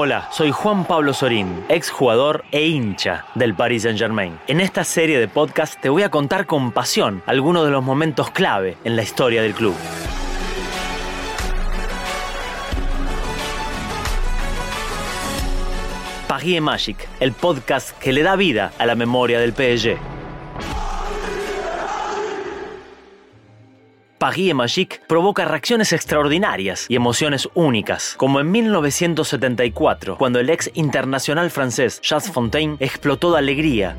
Hola, soy Juan Pablo Sorín, exjugador e hincha del Paris Saint-Germain. En esta serie de podcast te voy a contar con pasión algunos de los momentos clave en la historia del club. Paris Magic, el podcast que le da vida a la memoria del PSG. Paris Magic provoca reacciones extraordinarias y emociones únicas, como en 1974, cuando el ex internacional francés Jacques Fontaine explotó de alegría.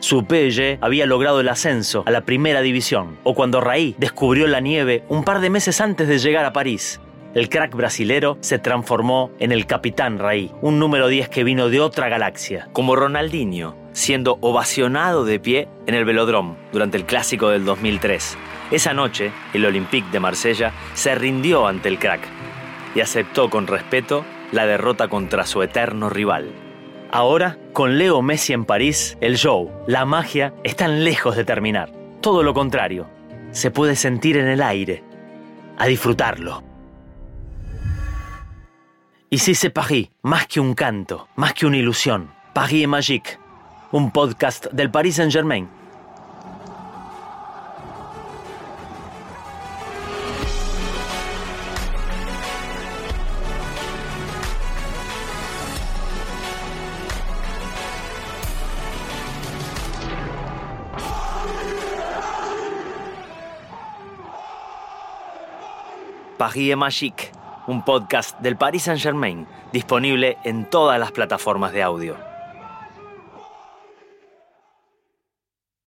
Su PSG había logrado el ascenso a la primera división, o cuando Raí descubrió la nieve un par de meses antes de llegar a París. El crack brasilero se transformó en el capitán Raí, un número 10 que vino de otra galaxia. Como Ronaldinho, siendo ovacionado de pie en el velodrome durante el clásico del 2003. Esa noche, el Olympique de Marsella se rindió ante el crack y aceptó con respeto la derrota contra su eterno rival. Ahora, con Leo Messi en París, el show, la magia, están lejos de terminar. Todo lo contrario, se puede sentir en el aire. A disfrutarlo. Y si c'est Paris, más que un canto, más que una ilusión, Paris magique, un podcast del Paris Saint-Germain. Paris magique un podcast del Paris Saint-Germain, disponible en todas las plataformas de audio.